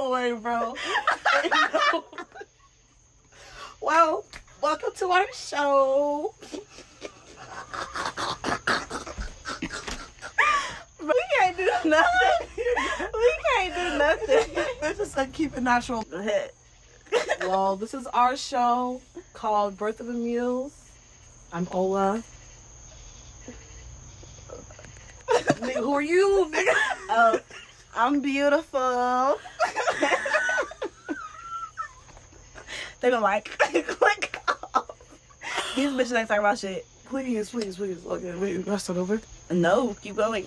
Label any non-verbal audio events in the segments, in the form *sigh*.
Don't worry, bro. *laughs* well, welcome to our show. We can't do nothing. We can't do nothing. Let's just like keep it natural. well, this is our show called Birth of the Muse. I'm Ola. Who are you? nigga? *laughs* Oh, I'm beautiful. They been like, *laughs* click off. These bitches ain't talking about shit. Please, please, please. Okay, wait, let's start over. No, keep going.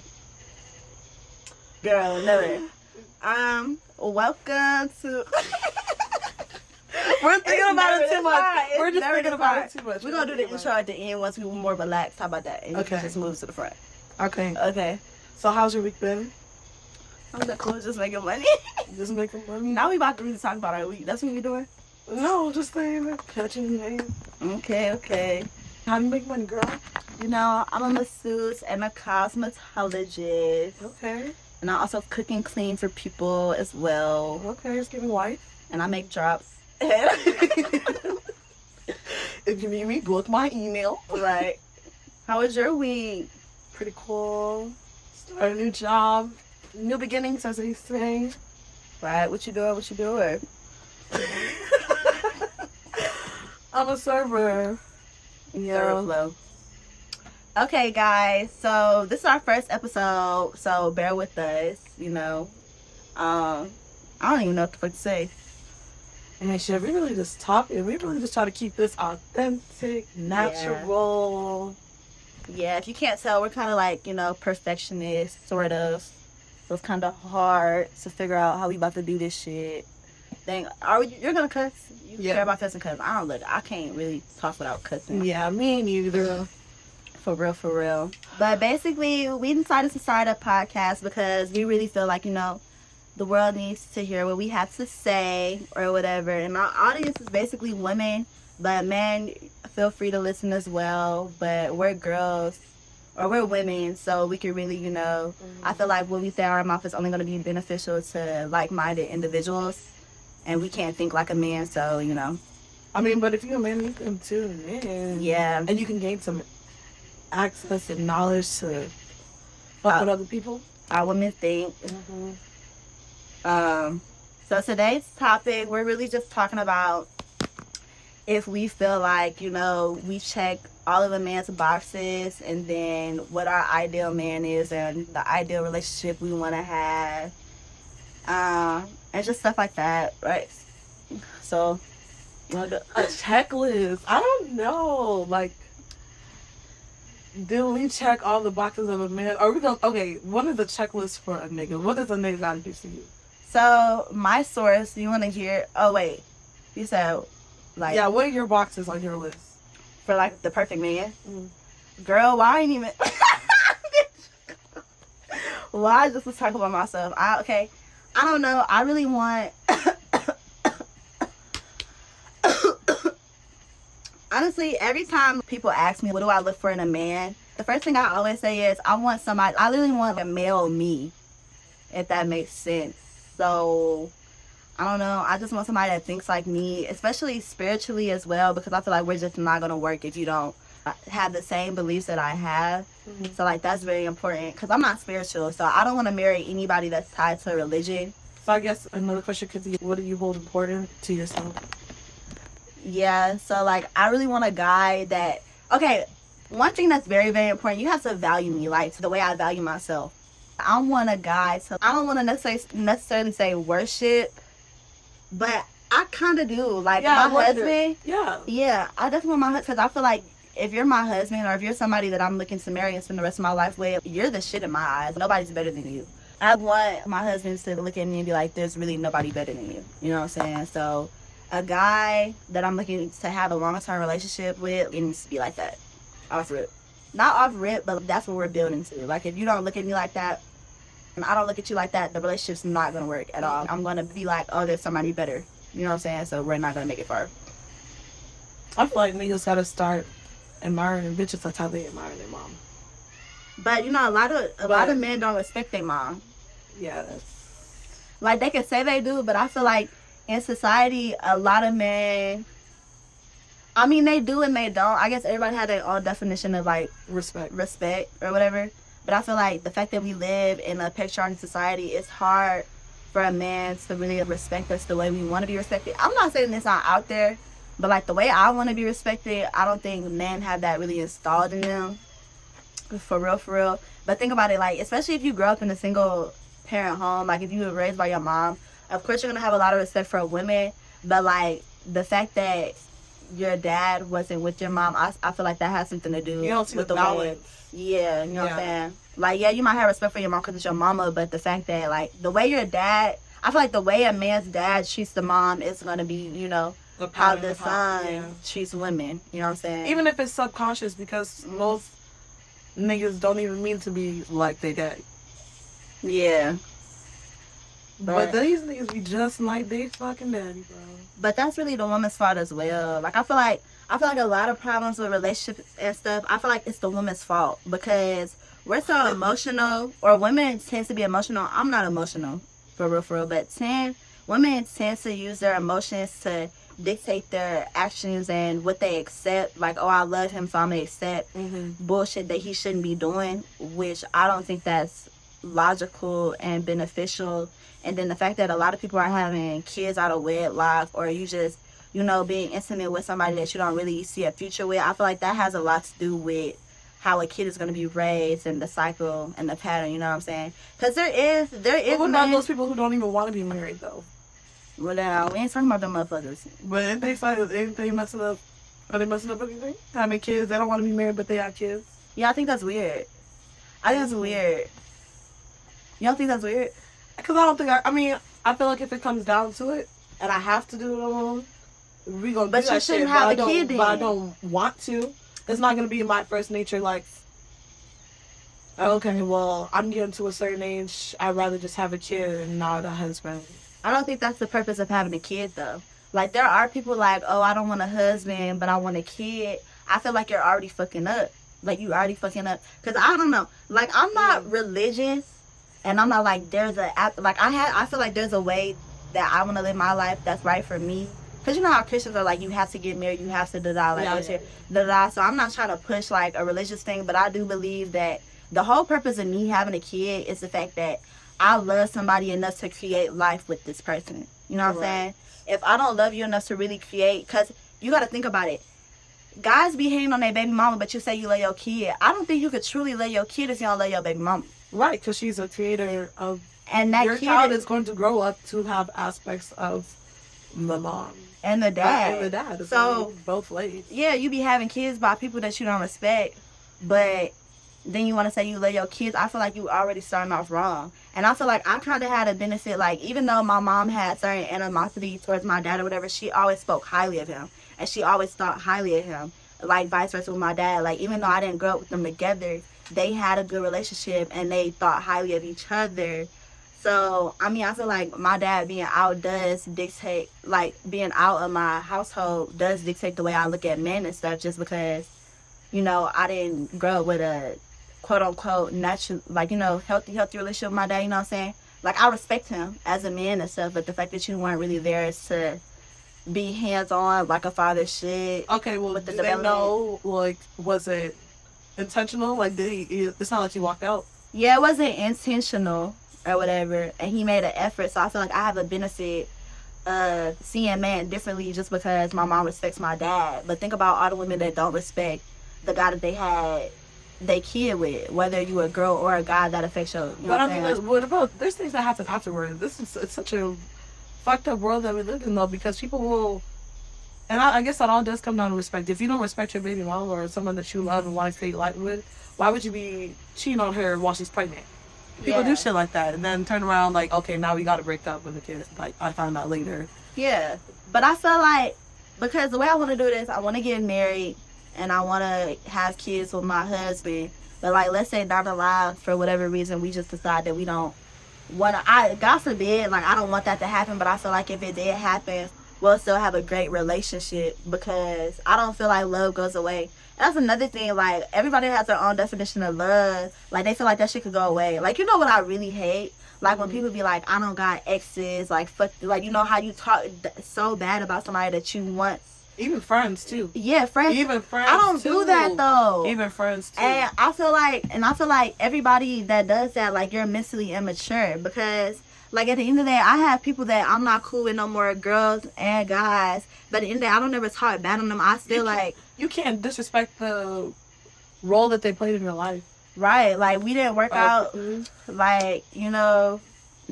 Girl, never. Um, welcome to. *laughs* We're thinking It's about it too much. It's We're just thinking about fine. it too much. We're gonna do the intro at the end once we were more relaxed. How about that? And Okay. Just move to the front. Okay. Okay. So how's your week been? I'm the cool, just making money. Just making money? now we about to really talk about our week. That's what we doing. No, just saying. Catching names. Okay, okay. How do you make money, girl? You know, I'm a masseuse and a cosmetologist. Okay. And I also cook and clean for people as well. Okay, just give me white. And I make drops. *laughs* If you need me, book my email. right. How was your week? Pretty cool. Start a new job. New beginnings, as they say. Right. What you doing? What you doing? *laughs* I'm a server. Yeah. Flow. Okay, guys. So this is our first episode. So bear with us. You know. Um, I don't even know what the fuck to say. And shit, we really just talk and we really just try to keep this authentic, natural. Yeah, if you can't tell, we're kind of like, you know, perfectionists, sort of. So it's kind of hard to figure out how we about to do this shit. Dang, are we, you're gonna cuss? You Yeah. care about cussing? Cause I don't look, I can't really talk without cussing. Yeah, me neither. For real, for real. But basically, we decided to start a podcast because we really feel like, you know, the world needs to hear what we have to say or whatever. And our audience is basically women, but men, feel free to listen as well. But we're girls or we're women, so we can really, you know, I feel like what we say out of our mouth is only going to be beneficial to like minded individuals. And we can't think like a man, so, you know, I mean, but if you're a man, you can tune in. yeah. And you can gain some access and knowledge to Uh, other people. Our women think Um, so today's topic, we're really just talking about if we feel like, you know, we check all of a man's boxes and then what our ideal man is and the ideal relationship we want to have. Um, and just stuff like that, right? So, want to A checklist. I don't know. Like, do we check all the boxes of a man? Are we going okay, what is the checklist for a nigga? What does a nigga gotta do to you? So, my source, you want to hear, oh, wait, you said, like, yeah, what are your boxes on your list? for like the perfect man? Mm. Girl, why I ain't even. *laughs* why I just was talking about myself? I okay. I don't know. I really want. *coughs* Honestly, every time people ask me what do I look for in a man, the first thing I always say is I want somebody. I literally want a male me, if that makes sense. So. I don't know. I just want somebody that thinks like me, especially spiritually as well, because I feel like we're just not gonna work if you don't have the same beliefs that I have. Mhm. So like that's very important because I'm not spiritual, so I don't want to marry anybody that's tied to religion. So I guess another question could be what do you hold important to yourself? Yeah, so like I really want a guy that okay. One thing that's very very important, you have to value me like the way I value myself. I want a guy to I don't want to necessarily necessarily say worship, but I kind of do. Like Yeah, my husband. Yeah. Yeah, I definitely want my husband because I feel like if you're my husband or if you're somebody that I'm looking to marry and spend the rest of my life with, you're the shit in my eyes. Nobody's better than you. I want my husband to look at me and be like, there's really nobody better than you. You know what I'm saying? So, a guy that I'm looking to have a long term relationship with, it needs to be like that. Off rip. Not off rip, but that's what we're building to. Like, if you don't look at me like that, and I don't look at you like that, the relationship's not to work at all. I'm to be like, oh, there's somebody better. You know what I'm saying? So, we're not to make it far. I feel like niggas gotta start admiring bitches that's how they admire their mom. But you know, a lot of a But- lot of men don't respect their mom. Yeah, that's Like they can say they do, but I feel like in society, a lot of men. I mean, they do and they don't. I guess everybody had their own definition of like Respect. respect or whatever. But I feel like the fact that we live in a patriarchal society, it's hard for a man to really respect us the way we want to be respected. I'm not saying it's not out there, but like the way I want to be respected, I don't think men have that really installed in them. For real, for real. But think about it, like especially if you grow up in a single parent home, like if you were raised by your mom, of course you're gonna have a lot of respect for women. But like the fact that your dad wasn't with your mom, I, I feel like that has something to do You don't see with the way- balance. yeah, you know what I'm saying? Like, yeah, you might have respect for your mom because it's your mama, but the fact that, like, the way your dad, I feel like the way a man's dad treats the mom is going to be, you know, The how the son yeah. treats women. You know what I'm saying? Even if it's subconscious, because mm-hmm. most niggas don't even mean to be like they dad. yeah. But, But, these niggas be just like they fucking daddy, bro. but that's really the woman's fault as well. Like, I feel like, I feel like a lot of problems with relationships and stuff, I feel like it's the woman's fault because we're so emotional, or women tend to be emotional. I'm not emotional, for real, for real, but tend, women tend to use their emotions to dictate their actions and what they accept. Like, oh, I love him, so I'm gonna accept Mm-hmm. bullshit that he shouldn't be doing, which I don't think that's logical and beneficial. And then the fact that a lot of people are having kids out of wedlock, or you just, you know, being intimate with somebody that you don't really see a future with, I feel like that has a lot to do with how a kid is going to be raised and the cycle and the pattern. You know what I'm saying? Because there is, there is. But what about those people who don't even want to be married though? Well, now, we ain't talking about them motherfuckers. But if they like if they messing up? Are they messing up anything? Having kids, they don't want to be married, but they have kids. Yeah, I think that's weird. I think that's weird. You don't think that's weird? Because I don't think I. I mean, I feel like if it comes down to it, and I have to do it alone, we gonna. But do you shouldn't shit, have a I kid But I don't want to. It's not gonna be in my first nature. Like, okay, well, I'm getting to a certain age. I'd rather just have a kid and not a husband. I don't think that's the purpose of having a kid though. Like there are people like, oh, I don't want a husband, but I want a kid. I feel like you're already fucking up. Like you already fucking up. Cause I don't know. Like I'm not religious, and I'm not like there's a like I had. I feel like there's a way that I want to live my life that's right for me. Cause you know how Christians are like, you have to get married, you have to da da like Yeah, yeah. da da. So I'm not trying to push like a religious thing, but I do believe that the whole purpose of me having a kid is the fact that I love somebody enough to create life with this person. You know what I'm saying? If I don't love you enough to really create, because you got to think about it. Guys be hating on their baby mama, but you say you love your kid. I don't think you could truly love your kid if you don't love your baby mama. Right, because she's a creator of. And that your kid child is going to grow up to have aspects of the mom and the dad. and the dad. So- both ways. yeah, you be having kids by people that you don't respect, but then you want to say you love your kids. I feel like you already starting off wrong. And I feel like I kind of had a benefit, like, even though my mom had certain animosity towards my dad or whatever, she always spoke highly of him. And she always thought highly of him. Like, vice versa with my dad. Like, even though I didn't grow up with them together, they had a good relationship and they thought highly of each other. So, I mean, I feel like my dad being out does dictate, like, being out of my household does dictate the way I look at men and stuff just because, you know, I didn't grow up with a quote unquote natural, like, you know, healthy, healthy relationship with my dad, you know what I'm saying? Like, I respect him as a man and stuff, but the fact that you weren't really there is to be hands on like a father should. Okay, well, With the did they know, like, was it intentional? Like, did he, it's not like he walked out. Yeah, it wasn't intentional or whatever, and he made an effort, so I feel like I have a benefit of seeing man differently just because my mom respects my dad. But think about all the women that don't respect the guy that they had they kid with, whether you a girl or a guy that affects your. You But I mean, like, what about there's things that happen afterwards? This is it's such a fucked up world that we live in, though, because people will. And I, I guess that all does come down to respect. If you don't respect your baby mom or someone that you love and want to stay life with, why would you be cheating on her while she's pregnant? People Yeah. do shit like that and then turn around like, okay, now we got to break up with the kids. Like I found out later. Yeah, but I feel like because the way I want to do this, I want to get married and I want to have kids with my husband. But like, let's say down the line, for whatever reason, we just decide that we don't want to. I God forbid, like I don't want that to happen. But I feel like if it did happen, we'll still have a great relationship because I don't feel like love goes away. That's another thing. Like everybody has their own definition of love. Like they feel like that shit could go away. Like you know what I really hate. Like when mm-hmm. people be like, I don't got exes, like fuck, like you know how you talk so bad about somebody that you once. Even friends too. Yeah, friends. Even friends. I don't do that though. Even friends too. And I feel like, and I feel like everybody that does that, like you're mentally immature because, like at the end of the day, I have people that I'm not cool with no more, girls and guys. But at the end of the day, I don't ever talk bad on them. I still You like, you can't disrespect the role that they played in your life. right, like we didn't work out, Mhm. like you know,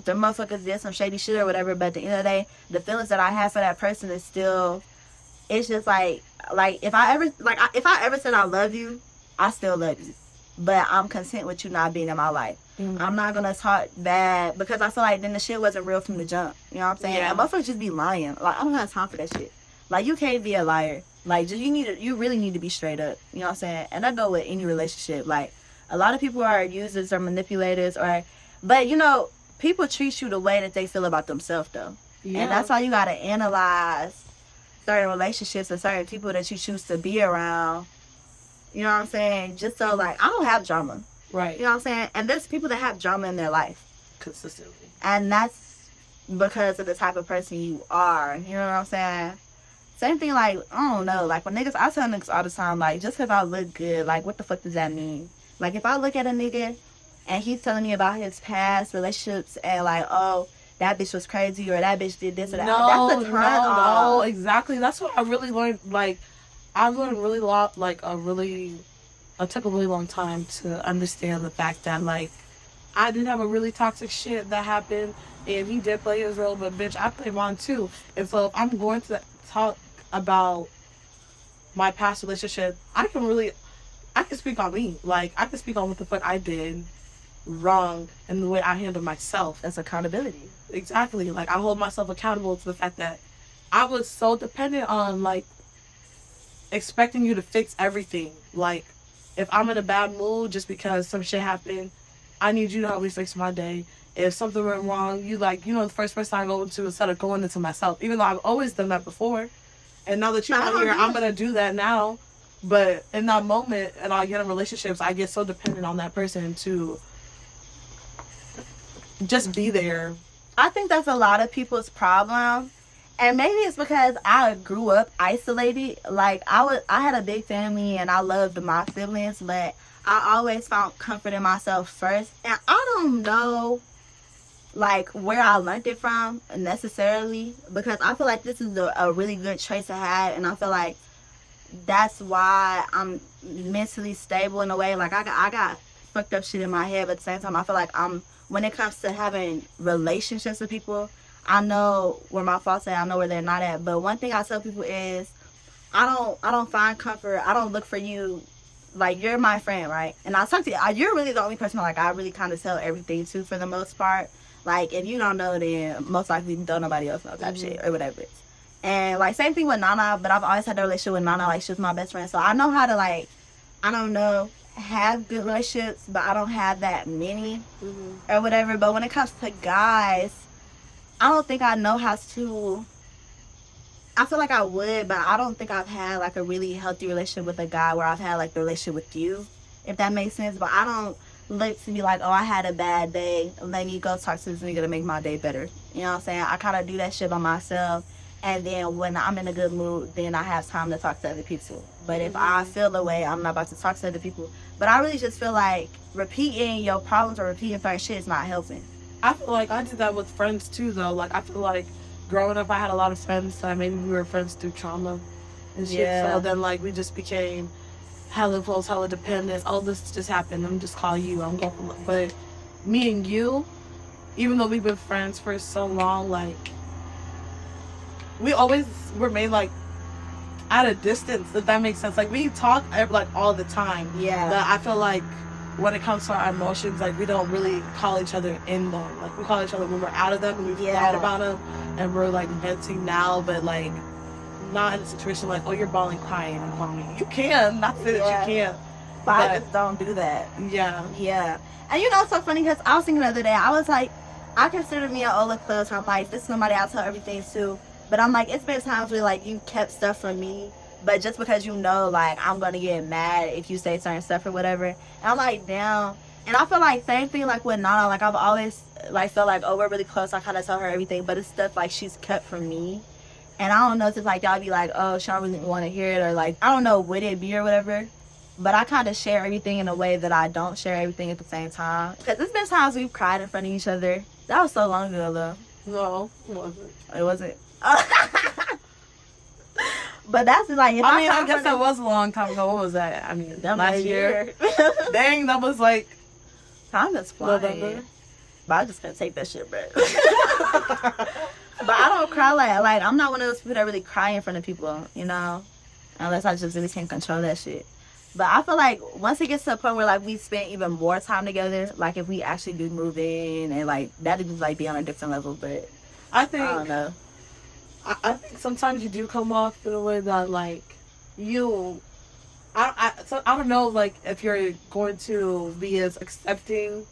the motherfuckers did some shady shit or whatever. But at the end of the day, the feelings that I have for that person is still, it's just like, like if I ever, like I, if I ever said I love you, I still love you. But I'm content with you not being in my life. Mhm. I'm not gonna talk bad because I feel like then the shit wasn't real from the jump. You know what I'm saying? Yeah. And motherfuckers just be lying. Like I don't have time for that shit. Like you can't be a liar. Like just you need to you really need to be straight up. You know what I'm saying? And I go with any relationship. Like a lot of people are users or manipulators or but you know, people treat you the way that they feel about themselves though. Yeah. And that's why you gotta analyze certain relationships and certain people that you choose to be around. You know what I'm saying? Just so like I don't have drama. right. You know what I'm saying? And there's people that have drama in their life. Consistently. And that's because of the type of person you are. You know what I'm saying? Same thing like, I don't know, like when niggas I tell niggas all the time, like just cause I look good, like what the fuck does that mean? Like if I look at a nigga and he's telling me about his past relationships and like, oh, that bitch was crazy or that bitch did this or that. No, that's a no, turn no, off. exactly. That's what I really learned. Like, I've learned really lot, like a really, it took a really long time to understand the fact that like, I did have a really toxic shit that happened, and he did play his role, but bitch, I played mine too. And so if I'm going to talk about my past relationship, I can really, I can speak on me. Like, I can speak on what the fuck I did wrong and the way I handled myself. That's accountability. Exactly. Like I hold myself accountable to the fact that I was so dependent on like expecting you to fix everything. Like if I'm in a bad mood just because some shit happened, I need you to help me fix my day. If something went wrong, you like you know the first person I go to instead of going into myself. Even though I've always done that before, and now that you're out here, I'm gonna do that now. But in that moment, and I get in relationships, I get so dependent on that person to just be there I think that's a lot of people's problem. And maybe it's because I grew up isolated. Like I was I had a big family and I loved my siblings, but I always found comfort in myself first. And I don't know like where I learned it from necessarily because I feel like this is a, a really good trait to have and I feel like that's why I'm mentally stable in a way. Like I got I got fucked up shit in my head, but at the same time I feel like I'm when it comes to having relationships with people, I know where my faults at, I know where they're not at. But one thing I tell people is I don't I don't find comfort. I don't look for you like you're my friend, right? And I talk to you. I- You're really the only person like I really kind of tell everything to for the most part. Like if you don't know, then most likely don't nobody else know type Mhm. shit or whatever. And like same thing with Nana, but I've always had a relationship with Nana. Like she was my best friend, so I know how to like I don't know have good relationships, but I don't have that many or whatever. But when it comes to guys, I don't think I know how to. I feel like I would, but I don't think I've had like a really healthy relationship with a guy where I've had like the relationship with you, if that makes sense. But I don't look to be like, oh, I had a bad day. Let me go talk to this nigga to make my day better. You know what I'm saying? I kind of do that shit by myself. And then when I'm in a good mood, then I have time to talk to other people. But if I mm-hmm. feel the way, I'm not about to talk to other people. But I really just feel like repeating your problems or repeating certain shit is not helping. I feel like I did that with friends too, though. Like I feel like growing up, I had a lot of friends that maybe we were friends through trauma and shit. Yeah. So then, like, we just became hella close, hella dependent. Oh, this just happened. I'm just call you. I'm going. But me and you, even though we've been friends for so long, like we always were made like at a distance. If that makes sense. Like we talk like all the time. Yeah. But I feel like when it comes to our emotions, like we don't really call each other in them. Like we call each other when we're out of them and we've Yeah. about them and we're like venting now, but like not in a situation like, oh, you're bawling, crying, and calling me. You can, not say Yeah. that you can't. but I just don't do that. Yeah. Yeah. And you know, it's so funny because I was thinking the other day, I was like, I consider me an Ola Club type. Like, this is somebody I'll tell everything to. But I'm like, it's been times where, like, you kept stuff from me. But just because you know, like, I'm to get mad if you say certain stuff or whatever. And I'm like, damn. And I feel like same thing like with Nana. Like I've always like felt like oh we're really close. I kind of tell her everything, but it's stuff like she's kept from me. And I don't know if it's like y'all be like oh she don't really want to hear it or like I don't know would it be or whatever. But I kind of share everything in a way that I don't share everything at the same time. Cause there's been times we've cried in front of each other. That was so long ago though. No, it wasn't. It wasn't. *laughs* but that's like if I mean, I guess that was a long time ago. What was that? I mean, That last was a year. *laughs* Dang, that was like Time is flying. November. But I just can't take that shit, bro. *laughs* but I don't cry like like I'm not one of those people that really cry in front of people, you know, unless I just really can't control that shit. But I feel like once it gets to a point where like we spend even more time together, like if we actually do move in and like that'd just like be on a different level. But I think I don't know. I, I think sometimes you do come off in a way that like you I I so I don't know like if you're going to be as accepting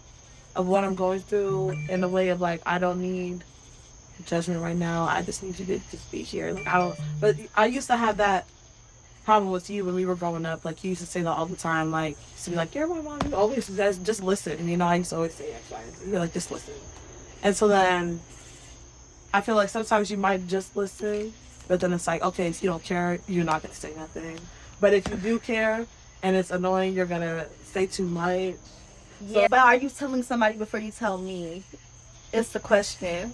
of what I'm going through in a way of like I don't need judgment right now. I just need you to just be here. Like I don't but I used to have that problem with you when we were growing up. Like you used to say that all the time, like you used to be like, You're my mom, you always just just listen. You know, I used to always say X, Y, and Z. You're like, just listen. And so then I feel like sometimes you might just listen, but then it's like, okay, if you don't care, you're not gonna say nothing. But if you do care and it's annoying, you're gonna say too much. Yeah, but are you telling somebody before you tell me? It's the question.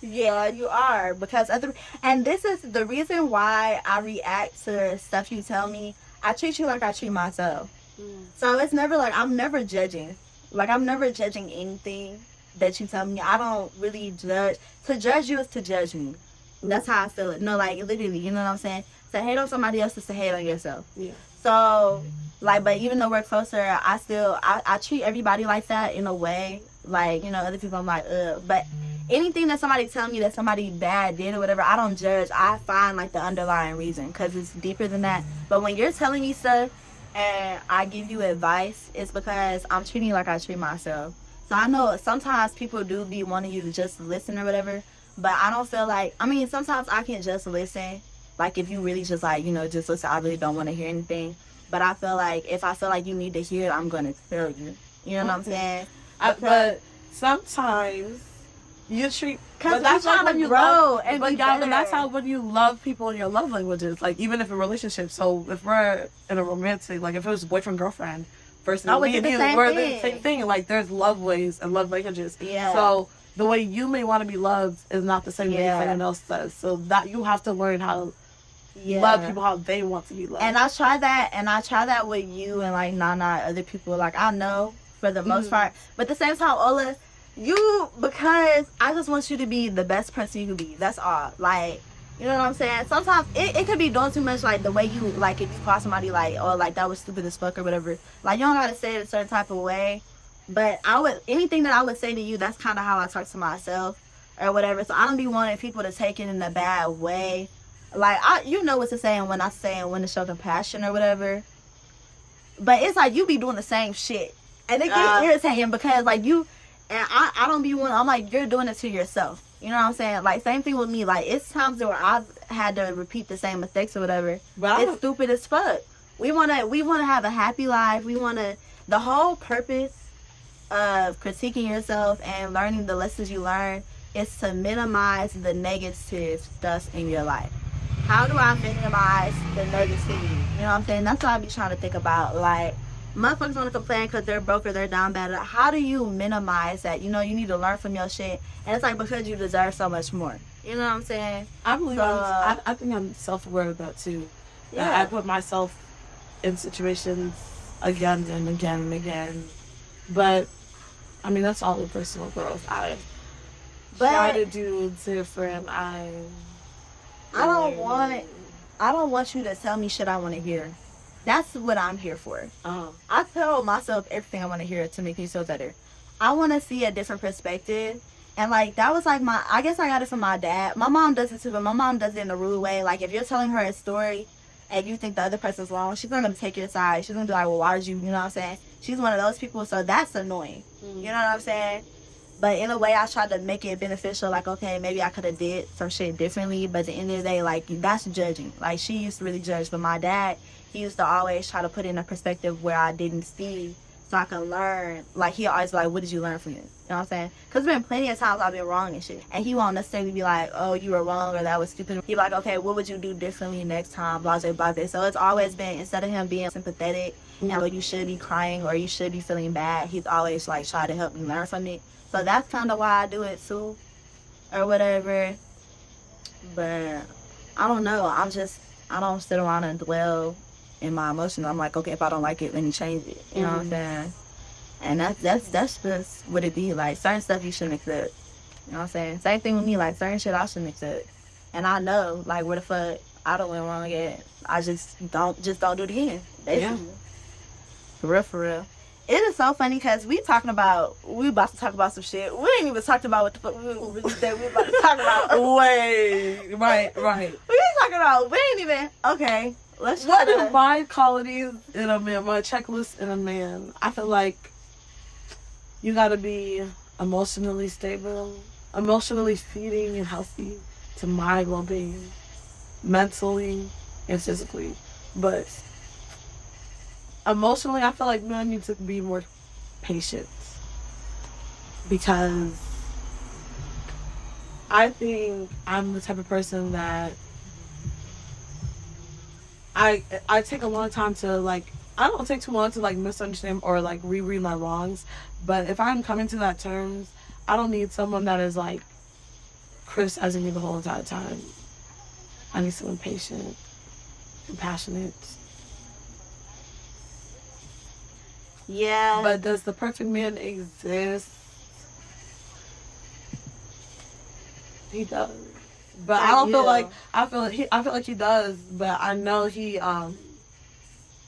Yeah, you are because other and this is the reason why I react to stuff you tell me. I treat you like I treat myself. Mm. So it's never like I'm never judging. Like I'm never judging anything that you tell me. I don't really judge. To judge you is to judge me. That's how I feel it. No, like literally, you know what I'm saying? To hate on somebody else is to hate on yourself. Yeah. So like but even though we're closer, I still I, I treat everybody like that in a way. Like, you know, other people I'm like, ugh. But anything that somebody tell me that somebody bad did or whatever, I don't judge. I find like the underlying reason because it's deeper than that. But when you're telling me stuff and I give you advice, it's because I'm treating you like I treat myself. So I know sometimes people do be wanting you to just listen or whatever, but I don't feel like. I mean, sometimes I can just listen. Like if you really just like you know just listen, I really don't want to hear anything. But I feel like if I feel like you need to hear it, I'm gonna tell you. You know what I'm saying? I, but sometimes you treat Cause but we that's like when you grow love, and but but that's how when you love people in your love languages, like even if a relationship. So if we're in a romantic, like if it was boyfriend girlfriend, versus I do and the you, same we're thing. the same thing. Like there's love ways and love languages. Yeah. So the way you may want to be loved is not the same Yeah. way someone else does. So that you have to learn how to Yeah. love people how they want to be loved. And I try that, and I try that with you and like Nana, other people. Like I know for the most Mhm. part, but at the same time, Ola, you because I just want you to be the best person you can be. That's all. Like. You know what I'm saying? Sometimes it, it could be doing too much, like the way you like if you call somebody like, oh, like that was stupid as fuck or whatever. Like you don't gotta say it a certain type of way. But I would anything that I would say to you, that's kind of how I talk to myself or whatever. So I don't be wanting people to take it in a bad way. Like I, you know what to say and when I say when to show compassion or whatever. But it's like you be doing the same shit, and it gets Uh. irritating because like you and I, I don't be one. I'm like you're doing it to yourself. You know what I'm saying? Like same thing with me. Like it's times where I've had to repeat the same mistakes or whatever. but It's stupid as fuck. We wanna we wanna have a happy life. We wanna the whole purpose of critiquing yourself and learning the lessons you learn is to minimize the negative stuff in your life. How do I minimize the negativity? You know what I'm saying? That's what I be trying to think about. Like, motherfuckers want to complain because they're broke or they're down bad. How do you minimize that? You know, you need to learn from your shit. And it's like because you deserve so much more. You know what I'm saying? I believe So, I'm, I, I think I'm self aware of that too. Yeah. I put myself in situations again and again and again. But I mean that's all the personal growth. I try But to do different. I I don't want I don't want you to tell me shit I want to hear. That's what I'm here for. um I tell myself everything I want to hear to make me feel better. I want to see a different perspective. And like that was like my I guess I got it from my dad. My mom does it too, but my mom does it in a rude way. Like if you're telling her a story and you think the other person's wrong, she's not gonna take your side. She's gonna be like, Well, why did you you know what I'm saying? She's one of those people, so that's annoying. You know what I'm saying? But in a way, I tried to make it beneficial. Like, okay, maybe I could have did some shit differently. But at the end of the day, like that's judging. Like she used to really judge, but my dad, he used to always try to put in a perspective where I didn't see so I can learn. Like he always like, what did you learn from it? You know what I'm saying? Because there's been plenty of times I've been wrong and shit, and he won't necessarily be like, oh, you were wrong or that was stupid. He like, okay, what would you do differently next time? Blah blah blah. So it's always been instead of him being sympathetic and like you should be crying or you should be feeling bad, he's always like try to help me learn from it. So that's kind of why I do it too, or whatever. But I don't know. I'm just I don't sit around and dwell in my emotions. I'm like, okay, if I don't like it, let me change it. You know what I'm mm-hmm. saying? And that's that's that's just what it be like. Certain stuff you shouldn't accept. You know what I'm saying? Same thing with me. Like certain shit I shouldn't accept. And I know like where the fuck I don't went wrong yet. I just don't just don't do it again. Yeah. Basically. For real, for real. It is so funny because we talking about we about to talk about some shit. We ain't even talked about what the fuck we, we said we about to talk about. *laughs* Wait, right, right. *laughs* we ain't talking about. We ain't even okay. Let's What to. are my qualities in a man? My checklist in a man. I feel like you gotta be emotionally stable, emotionally feeding and healthy to my well-being, mentally and physically. But emotionally, I feel like men need to be more patient because I think I'm the type of person that I I take a long time to like I don't take too long to like misunderstand or like reread my wrongs, but if I'm coming to that terms, I don't need someone that is like criticizing me the whole entire time. I need someone patient, compassionate. yeah. But does the perfect man exist? He does. But I don't feel like I feel like he I feel like he does, but I know he um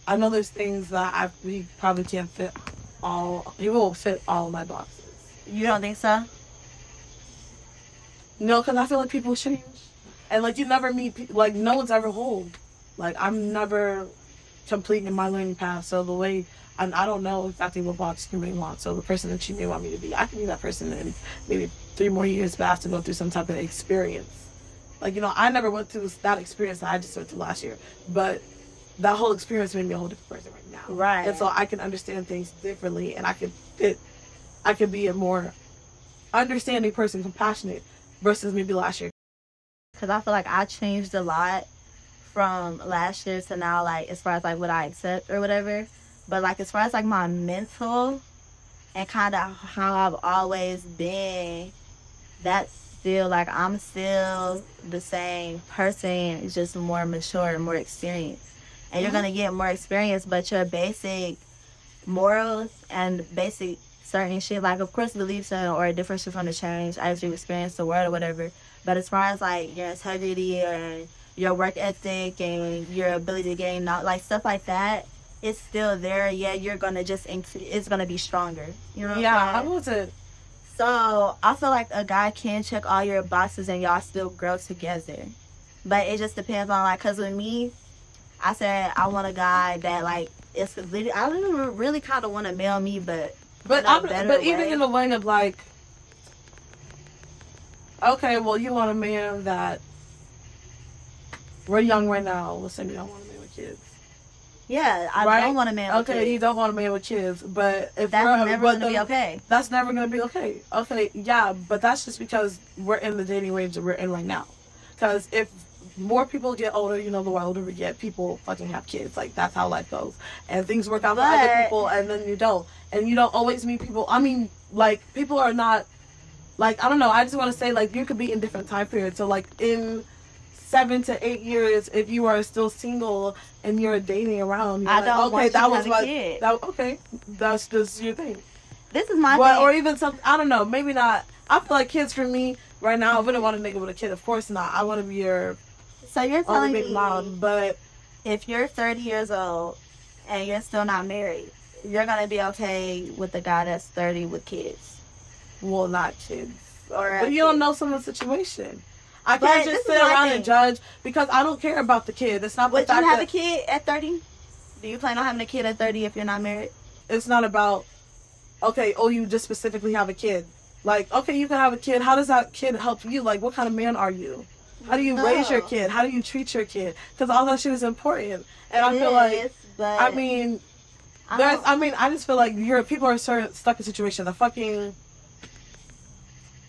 I know there's things that I he probably can't fit all he won't fit all my boxes. you don't think so? No, because I feel like people change, and like you never meet like no one's ever whole. Like I'm never complete in my learning path. So the way and I don't know exactly what box you may want. So the person that you may want me to be, I can be that person in maybe three more years, but I have to go through some type of experience. Like you know, I never went through that experience that I just went through last year, but that whole experience made me a whole different person right now. Right. And so I can understand things differently, and I can fit. I can be a more understanding person, compassionate, versus maybe last year. Because I feel like I changed a lot from last year to now, like as far as like what I accept or whatever. But like as far as like my mental and kind of how I've always been, that's still like I'm still the same person. It's just more mature and more experienced. And you're Mhm. gonna get more experience, but your basic morals and basic certain shit, like of course beliefs and- or a difference from the change as you experience the world or whatever. But as far as like your integrity and your work ethic and your ability to gain knowledge, like stuff like that, it's still there. Yeah, you're gonna just increase. It's gonna be stronger. You know? Yeah, I'm I saying? wasn't. So I feel like a guy can check all your boxes and y'all still grow together. But it just depends on like, cause with me, I said I want a guy that like it's I don't really kind of want to mail me, but But I'm, but even in the way of like, okay, well, you want a man that we're young right now. Let's say you don't want a man with kids. Yeah, I Right? don't want a man. with Okay, you don't want a man with kids, but if That's never gonna be the- okay. That's never gonna be okay. Okay, yeah, but that's just because we're in the dating range that we're in right now. Because if more people get older, you know, the older we get, people fucking have kids. Like that's how life goes, and things work out for other people, and then you don't, and you don't always meet people. I mean, like people are not, like I don't know. I just want to say like you could be in different time periods. So like in seven to eight years, if you are still single and you're dating around, you're I like, don't okay, that was have a my, kid. that okay, that's just your thing. This is my But, thing. or even something, I don't know, maybe not. I feel like kids for me right now, I wouldn't want a nigga with a kid. Of course not. I want to be your so you're telling big me mom. But if you're 30 years old and you're still not married, you're gonna be okay with a guy that's 30 with kids. well, not kids. Or But you don't know someone's situation. I But can't just sit around and judge because I don't care about the kid. It's not Would you have that a kid at 30? Do you plan on having a kid at 30 if you're not married? it's not about okay. Oh, you just specifically have a kid. Like okay, you can have a kid. How does that kid help you? Like, what kind of man are you? How do you raise your kid? How do you treat your kid? Because all that shit is important. And I It feel like but I mean, I I mean, I just feel like you're people are sort of stuck in a situation. The fucking,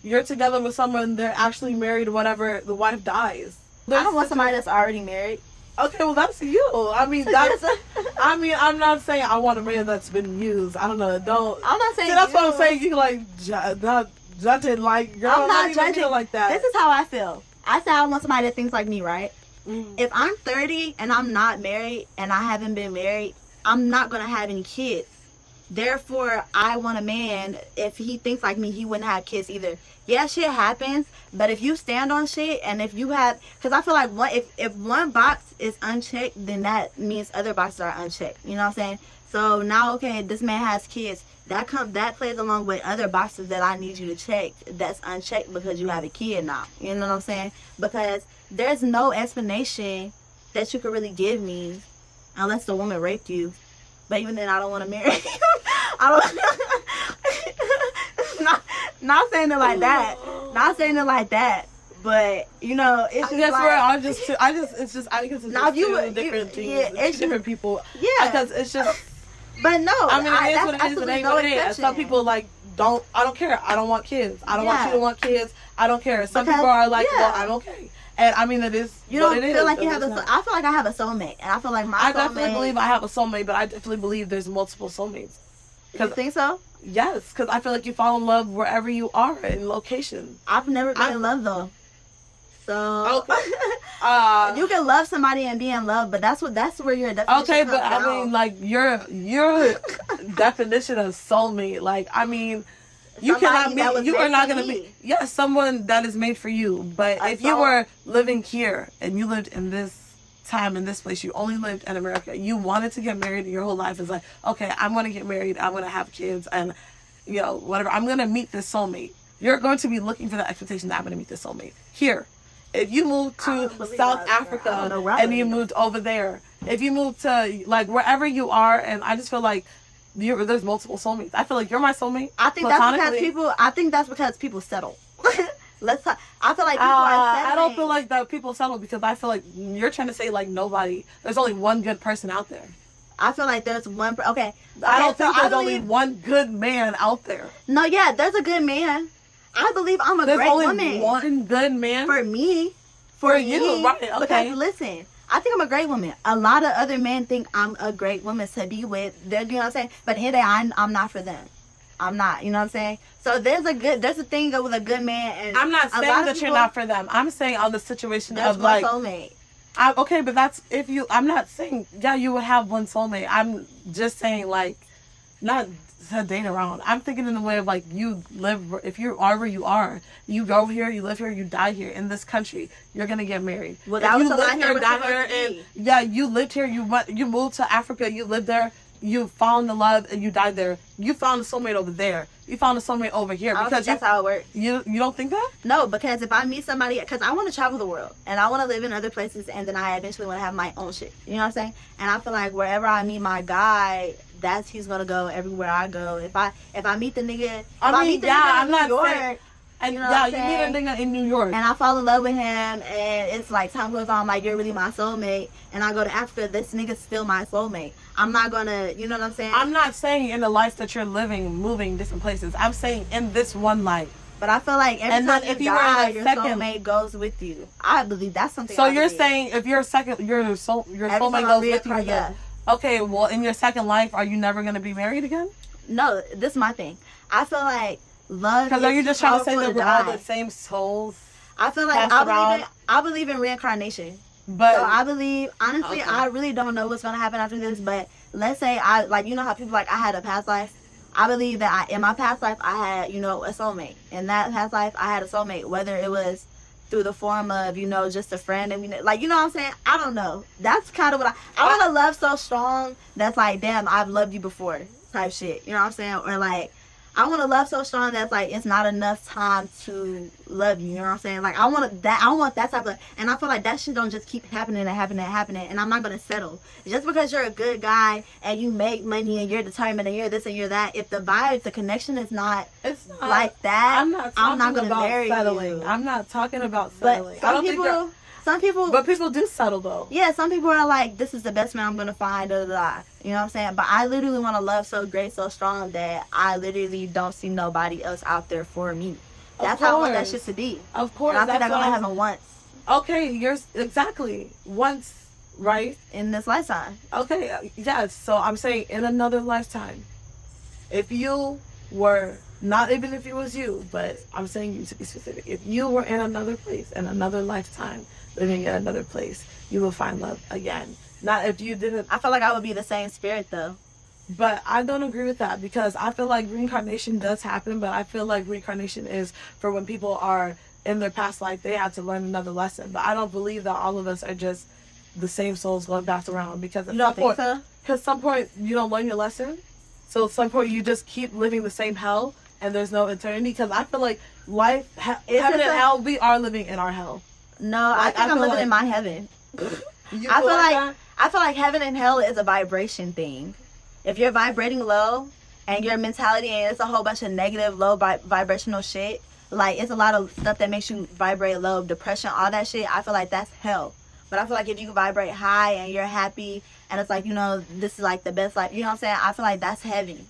you're together with someone, they're actually married, whenever The wife dies. I don't want somebody that's already married. Okay, well that's you. I mean, *laughs* that's. I mean, I'm not saying I want a man that's been used. I don't know. Don't. I'm not saying See, that's what I'm saying. You like ju- not judging like girl. I'm not even judging. like that. This is how I feel. I say I want somebody that thinks like me, right? Mm. If I'm 30 and I'm not married and I haven't been married, I'm not gonna have any kids. Therefore, I want a man. If he thinks like me, he wouldn't have kids either. Yeah, shit happens, but if you stand on shit and if you have, because I feel like one, if if one box is unchecked, then that means other boxes are unchecked. You know what I'm saying? So now, okay, this man has kids. That comes that plays along with other boxes that I need you to check. That's unchecked because you have a kid now. You know what I'm saying? Because there's no explanation that you could really give me unless the woman raped you. But even then, I don't want to marry. *laughs* you. I don't. *laughs* not, not saying it like that. Not saying it like that. But you know, it's just That's like, where I'm just. I just. It's just. I think it's Now, if you two different you- things. yeah, it's just- different people. yeah. Because it's just. But no, I mean, it is what it is. It ain't no what it is. Some people like don't. I don't care. I don't want kids. I don't want you to want kids. I don't care. Some Because- people are like, yeah. well, I'm okay. And I mean, it is. You don't feel is, like you have a. not- I feel like I have a soulmate, and I feel like my I soulmate. definitely believe I have a soulmate, but I definitely believe there's multiple soulmates. You think so? Yes, because I feel like you fall in love wherever you are in location. I've never been I- in love though. So *laughs* Uh, you can love somebody and be in love, but that's what that's where your definition okay, but comes I mean, like your your *laughs* definition of soulmate, like I mean, you cannot be. You are not gonna me. meet. Yes, someone that is made for you. But A if you were living here and you lived in this time in this place, you only lived in America. You wanted to get married, your whole life is like, okay, I'm gonna get married. I'm gonna have kids, and you know whatever. I'm gonna meet this soulmate. You're going to be looking for that expectation that I'm gonna meet this soulmate here. If you move to South. Africa don't know where I and you moved over there, if you move to like wherever you are, and I just feel like you're, there's multiple soulmates. I feel like you're my soulmate. I think that's because people. I think that's because people settle. *laughs* Let's. Talk, I feel like Uh, people are I don't feel like that people settle because I feel like you're trying to say like nobody. There's only one good person out there. I feel like there's one. per- Okay. I don't so think there's I only one good man out there. No, yeah, there's a good man. I believe I'm a There's great only one good man. for me. For me, you, right, okay. Because listen, I think I'm a great woman. A lot of other men think I'm a great woman to be with. They're, you know what I'm saying? But here they are, I'm, I'm not for them. I'm not. You know what I'm saying? So there's a good, there's a thing with a good man, and I'm not saying that you're people- not for them. I'm saying on the situation of my like, soulmate. I, okay, but that's if you. I'm not saying yeah, you would have one soulmate. I'm just saying like, not to date around. I'm thinking in the way of like you live. If you are where you are, you go here, you live here, you die here in this country. You're gonna get married. Well, If that was you a live here die here, and yeah, you lived here. You went. You moved to Africa. You lived there. You found the love and you died there. You found a soulmate over there. You found a soulmate over here because think you, that's how it works. you you don't think that. No, because if I meet somebody, because I want to travel the world and I want to live in other places, and then I eventually want to have my own shit. You know what I'm saying? And I feel like wherever I meet my guy, that's he's gonna go everywhere I go. If I if I meet the nigga, I mean, meet the yeah, I'm not New York, saying- And You know yeah, you meet a nigga in New York. and I fall in love with him, and it's like time goes on, I'm like you're really my soulmate, and I go to Africa, this nigga's still my soulmate. I'm not gonna, you know what I'm saying? I'm not saying in the life that you're living, moving different places. I'm saying in this one life. but I feel like every And time if you die, your second- soulmate goes with you. I believe that's something. So I you're believe. saying if your second, your soul, your Every soulmate I goes with you. yeah. Okay, well, in your second life, are you never gonna be married again? No, this is my thing. I feel like love. Because are you just trying to say that we're all the same souls? I feel like I around? believe in I believe in reincarnation. But so I believe honestly, Okay. I really don't know what's gonna happen after this. But let's say I like you know how people like I had a past life. I believe that I in my past life I had you know a soulmate. In that past life I had a soulmate. Whether it was through the form of you know just a friend and know, like you know what I'm saying. I don't know. That's kind of what I I want to love so strong. That's like damn I've loved you before type shit. You know what I'm saying? Or like. I want to love so strong that's like it's not enough time to love you. You know what I'm saying? Like I want that. I want that type of. And I feel like that shit don't just keep happening and happening and happening. And I'm not gonna settle just because you're a good guy and you make money and you're determined and you're this and you're that. If the vibe, the connection is not it's not, like that, I'm not. I'm not talking gonna about marry settling. you. I'm not talking about But settling. I some people, some people But people do settle though. yeah, some people are like, this is the best man I'm gonna find, da, da. You know what I'm saying? But I literally want to love so great, so strong that I literally don't see nobody else out there for me. That's how I want that shit to be. Of course, And I think that's that gonna happen once Okay, you're exactly once, right? in this lifetime. Okay, uh, yes. So I'm saying in another lifetime, if you were not even if it was you, but I'm saying you to be specific. If you were in another place, in another lifetime, living in another place, you will find love again. Not if you didn't. I feel like I would be the same spirit though. But I don't agree with that because I feel like reincarnation does happen, but I feel like reincarnation is for when people are in their past life, they had to learn another lesson. But I don't believe that all of us are just the same souls going back around because at You some point, so? because some point you don't learn your lesson. So at some point you just keep living the same hell and there's no eternity. Because I feel like life, he- heaven and hell, we are living in our hell. No, I Like, think I I'm living like- in my heaven. *laughs* I feel like? I feel like heaven and hell is a vibration thing. If you're vibrating low and your mentality and it's a whole bunch of negative, low vi- vibrational shit, like it's a lot of stuff that makes you vibrate low, depression, all that shit. I feel like that's hell. But I feel like if you vibrate high and you're happy and it's like you know this is like the best life, you know what I'm saying? I feel like that's heaven.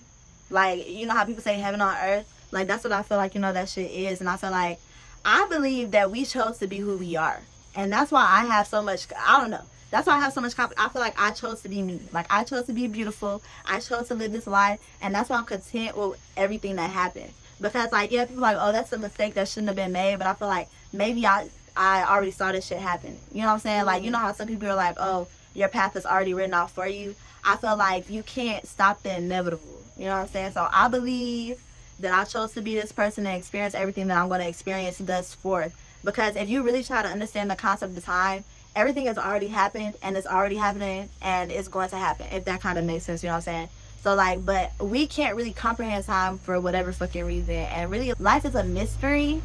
Like you know how people say heaven on earth, like that's what I feel like you know that shit is, and I feel like I believe that we chose to be who we are, and that's why I have so much. I don't know. That's why I have so much confidence. I feel like I chose to be me. Like I chose to be beautiful. I chose to live this life, and that's why I'm content with everything that happened. Because like yeah, people like oh that's a mistake that shouldn't have been made, but I feel like maybe I I already saw this shit happen. You know what I'm saying? Like you know how some people are like oh your path is already written out for you. I feel like you can't stop the inevitable. You know what I'm saying? So I believe that I chose to be this person and experience everything that I'm going to experience thus forth. Because if you really try to understand the concept of time, everything has already happened and it's already happening and it's going to happen. If that kind of makes sense, you know what I'm saying? So like, but we can't really comprehend time for whatever fucking reason. And really, life is a mystery.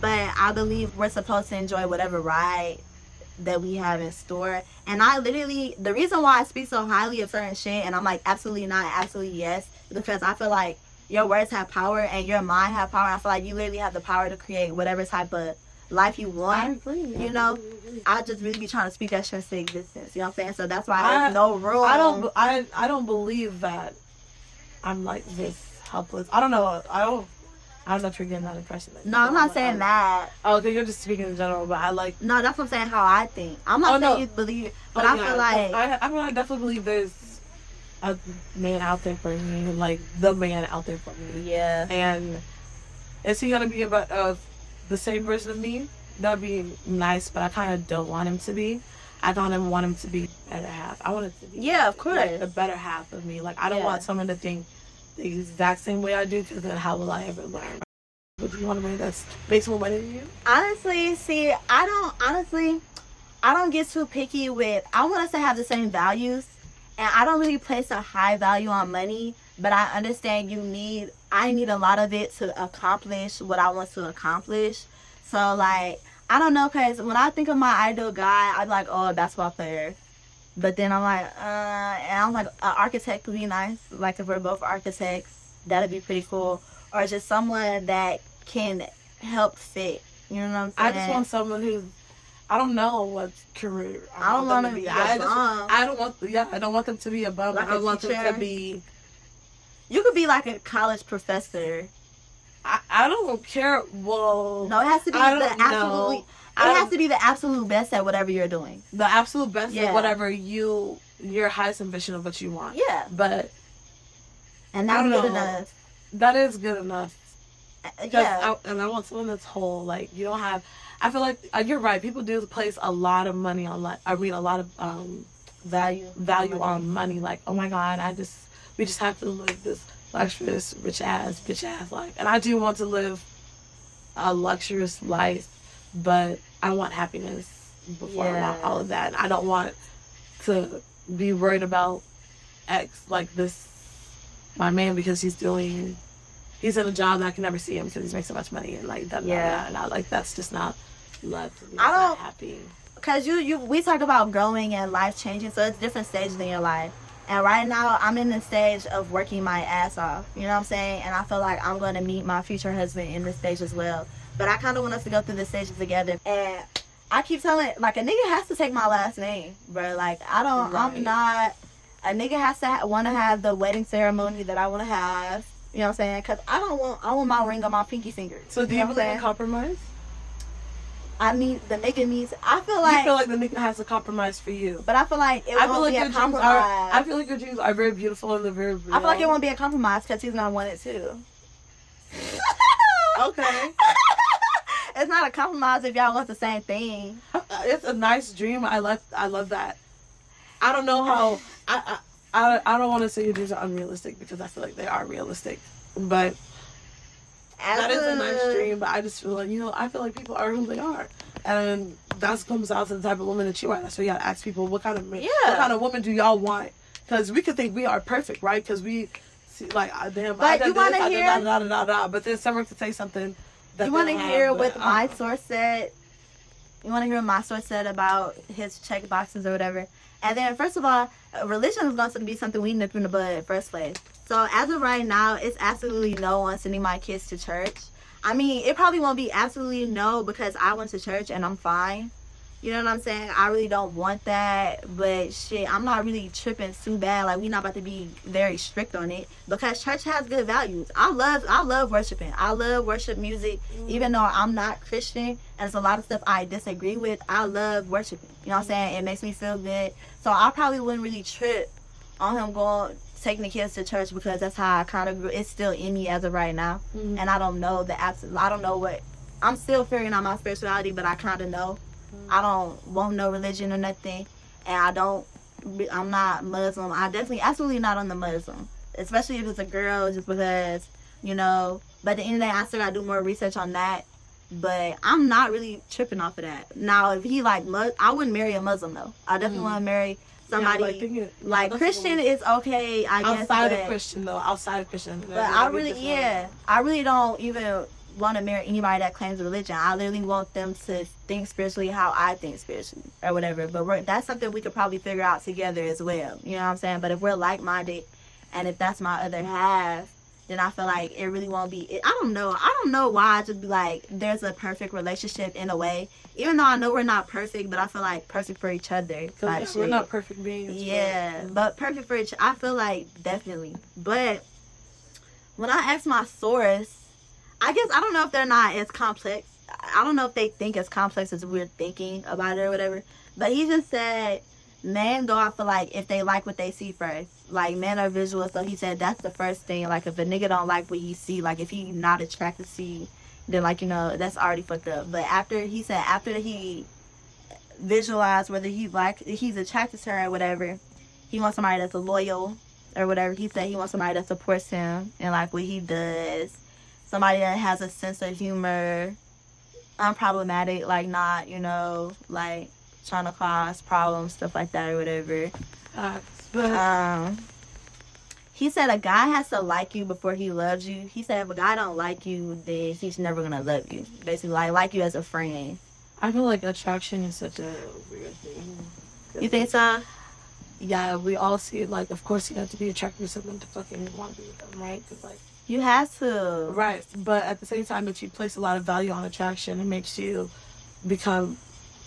But I believe we're supposed to enjoy whatever ride that we have in store. And I literally, the reason why I speak so highly of certain shit, and I'm like, absolutely not, absolutely yes, because I feel like your words have power and your mind have power. I feel like you literally have the power to create whatever type of life you want. You know, I just really be trying to speak that shit into existence. You know what I'm saying? So that's why I- there's no room. I don't. I I don't believe that. I'm like this helpless. I don't know. I don't. I don't know if you're getting that impression. That No, I'm not saying that. Oh, okay, you're just speaking in general, but I like. No, that's what I'm saying. How I think. I'm not Oh, saying no. you believe, but oh, I yeah, feel like I, I I definitely believe there's a man out there for me, like the man out there for me. yeah. And is he gonna be about uh, the same version of me? That'd be nice, but I kind of don't want him to be. I don't even want him to be better half. I want it to be Yeah, of course. like the better half of me. Like I don't Yeah. want someone to think the exact same way I do, because then how will I ever learn? Would you want a man that's makes more money than you? honestly, see, I don't honestly, I don't get too picky with. I want us to have the same values, and I don't really place a high value on money. But I understand you need. I need a lot of it to accomplish what I want to accomplish. So like, I don't know, cause when I think of my ideal guy, I'm like, oh, a basketball player. But then I'm like, uh, and I'm like, an architect would be nice. Like if we're both architects, that'd be pretty cool. Or just someone that can help fit. You know what I'm saying? I just want someone who. I don't know what career. I don't want to be. I, just. I don't want. Yeah, I don't want them to be above. Like I want them to be. You could be like a college professor. I, I don't care. Well, No, it has to be I the know. absolutely. It has to be the absolute best at whatever you're doing. the absolute best Yeah. of whatever you your highest ambition of what you want. Yeah, But and that's good know. enough. that is good enough. Uh, 'Cause Yeah, I, and I want someone that's whole. Like you don't have. I feel like uh, you're right. People do place a lot of money on like. I mean, a lot of um value, value on money. Like, oh my god, I just we just have to live this luxurious, rich ass, bitch ass life. And I do want to live a luxurious life, but I want happiness before I want all of that. And I don't want to be worried about X like this my man because he's doing he's in a job that I can never see him because he's making so much money and like that Yeah. and I like that's just not love to me. I It's not don't- happy. Cause you you we talk about growing and life changing, so it's different stages in your life. And right now I'm in the stage of working my ass off. You know what I'm saying? And I feel like I'm gonna meet my future husband in this stage as well. But I kinda want us to go through the stages together. And I keep telling like a nigga has to take my last name, bro. Like I don't, Right. I'm not. A nigga has to ha- want to have the wedding ceremony that I want to have. You know what I'm saying? Cause I don't want, I want my ring on my pinky finger. So do You you know what believe in compromise? I mean, the nigga needs. I feel like you feel like the nigga has to compromise for you. but I feel like it I won't feel like be a compromise. are. I feel like your dreams are very beautiful and they're very real. I feel like it won't be a compromise because he's gonna want it too. Okay, *laughs* it's not a compromise if y'all want the same thing. Uh, it's a nice dream. I love. I love that. I don't know how. I I, I, I don't want to say your dreams are unrealistic because I feel like they are realistic, but that is a nice dream. But I just feel like you know I feel like people are who they are, and that comes out to the type of woman that you are. That's why you gotta ask people what kind of man, Yeah. what kind of woman do y'all want? Because we could think we are perfect, right? Because we see like ah, damn. But done you I done hear- Da, da, da, da, da, but then someone could say something. That You want want to hear what my source said? You want to hear what my source said about his check boxes or whatever? And then, first of all, religion is going to be something we nip in the bud in first place. So as of right now, it's absolutely no on sending my kids to church. I mean, it probably won't be absolutely no because I went to church and I'm fine. You know what I'm saying? I really don't want that, but shit, I'm not really tripping too bad. Like we not about to be very strict on it because church has good values. I love, I love worshiping. I love worship music, even though I'm not Christian and there's a lot of stuff I disagree with. I love worshiping. You know what I'm saying? It makes me feel good. So I probably wouldn't really trip on him going taking the kids to church because that's how I kind of grew. It's still in me as of right now, Mhm. and I don't know the absolute. I don't know what. I'm still figuring out my spirituality, but I kind of know. I don't want no religion or nothing, and I don't. I'm not Muslim. I definitely, absolutely not on the Muslim, especially if it's a girl, just because you know. But at the end of the day, I still gotta do more research on that. But I'm not really tripping off of that. Now, if he like, I wouldn't marry a Muslim though. I definitely Mm. want to marry Yeah, somebody like, thinking- like that's Christian is okay, I guess. outside but, of Christian though, outside of Christian. But I really, yeah, I really don't even want to marry anybody that claims religion. I literally want them to think spiritually how I think spiritually or whatever. But we're, that's something we could probably figure out together as well. You know what I'm saying? But if we're like minded, and if that's my other half, then I feel like it really won't be. It, I don't know. I don't know why I just be like, there's a perfect relationship in a way. Even though I know we're not perfect, but I feel like perfect for each other. Because we're not perfect beings. Yeah, mm. but perfect for each. I feel like definitely. But when I ask my source, I guess I don't know if they're not as complex. I don't know if they think as complex as we're thinking about it or whatever. But he just said men go out for like if they like what they see first. Like men are visual, so he said that's the first thing. Like if a nigga don't like what he see, like if he not attracted to see, then like you know that's already fucked up. But after he said after he visualized whether he like he's attracted to her or whatever, he wants somebody that's loyal or whatever. He said he wants somebody that supports him and like what he does. Somebody that has a sense of humor, unproblematic, like not, you know, like trying to cause problems, stuff like that or whatever. Uh, but Um he said a guy has to like you before he loves you. He said if a guy don't like you, then he's never gonna love you. Basically, like like you as a friend. I feel like attraction is such a weird thing. You think so? Yeah, we all see it. Like, of course, you have to be attracted to someone to fucking want to be with them, right? 'Cause, like, You have to. right. But at the same time, if you place a lot of value on attraction, it makes you become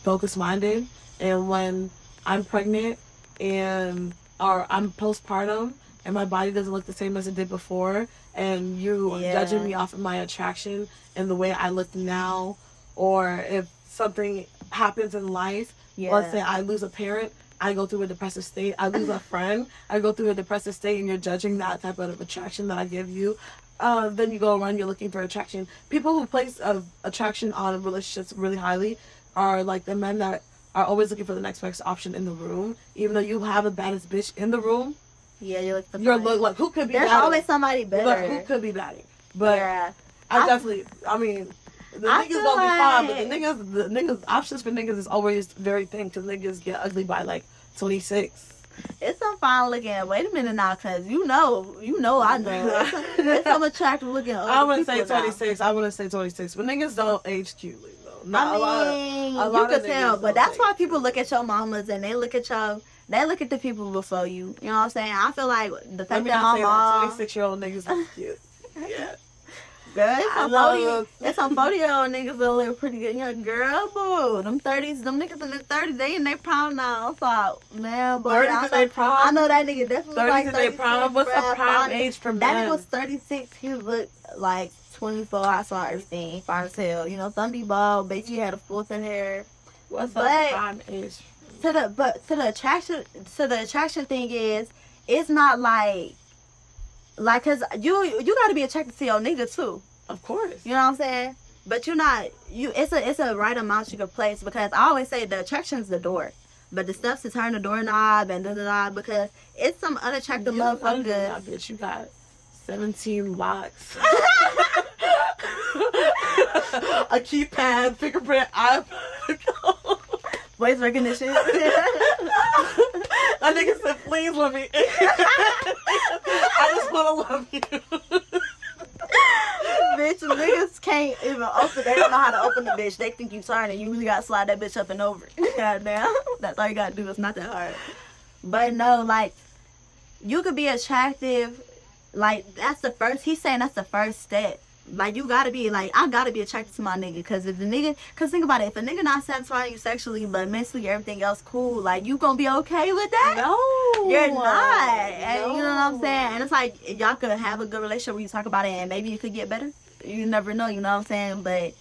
focus minded. And when I'm pregnant and or I'm postpartum and my body doesn't look the same as it did before, and you are Yeah. judging me off of my attraction and the way I look now, or if something happens in life, Yeah. let's say I lose a parent, I go through a depressive state. I lose a friend, I go through a depressive state, and you're judging that type of attraction that I give you. Uh, then you go around, you're looking for attraction. People who place uh, attraction on relationships really highly are like the men that are always looking for the next best option in the room. Even though you have the baddest bitch in the room, Yeah, you look. the you're look like who could be There's badder? always somebody better. who could be better? But yeah. I, I- definitely, I mean, the I niggas gonna be fine, but the niggas, the niggas options for niggas is always very thin because niggas get ugly by like 26. It's some fine looking. Wait a minute now, cause you know, you know, I know. *laughs* It's some, it's some attractive looking. I wouldn't say people now. 26. I wouldn't say 26, but niggas don't age cutely though. Not I a lot. Of, mean, a you lot can of tell, but that's why people look at your mamas and they look at your, they look at the people before you. You know what I'm saying? I feel like the fact that my mom, 26 year old niggas is cute. *laughs* Yeah. Girl, it's some 40, it's some 40 year old niggas that live pretty good. You know, girl, boo. Them 30s, them niggas in their 30s, they in their prime now. So, man, boy. 30s I, in their prime? I know that nigga definitely 30s like in their prime. What's the prime age for men? That nigga was 36. He looked like 24. I saw everything. Fine as hell. You know, Thundy ball, baby had a full set hair. What's the but- prime age? To the but to the attraction to the attraction thing is it's not like like cause you you gotta be attracted to your nigga too. Of course. You know what I'm saying? But you're not you. It's a it's a right amount you can place because I always say the attraction's the door, but the stuff to turn the doorknob and da da da because it's some unattractive You motherfucker. I bet you got 17 locks. *laughs* *laughs* a keypad, fingerprint, iPhone. *laughs* Voice recognition. That nigga said, please let me. *laughs* I just want to love you. bitch, niggas can't even open. They don't know how to open the bitch. They think you turning. You really gotta slide that bitch up and over. Goddamn. That's all you gotta do. It's not that hard. But no, like, you could be attractive. Like, that's the first. He's saying that's the first step. Like, you gotta be, like, I gotta be attracted to my nigga. Cause if the nigga, cause think about it. If a nigga not satisfying you sexually, but mentally everything else cool, like, you gonna be okay with that? No. You're not. And you know what I'm saying? And it's like y'all could have a good relationship where you talk about it and maybe it could get better. You never know, you know what I'm saying? But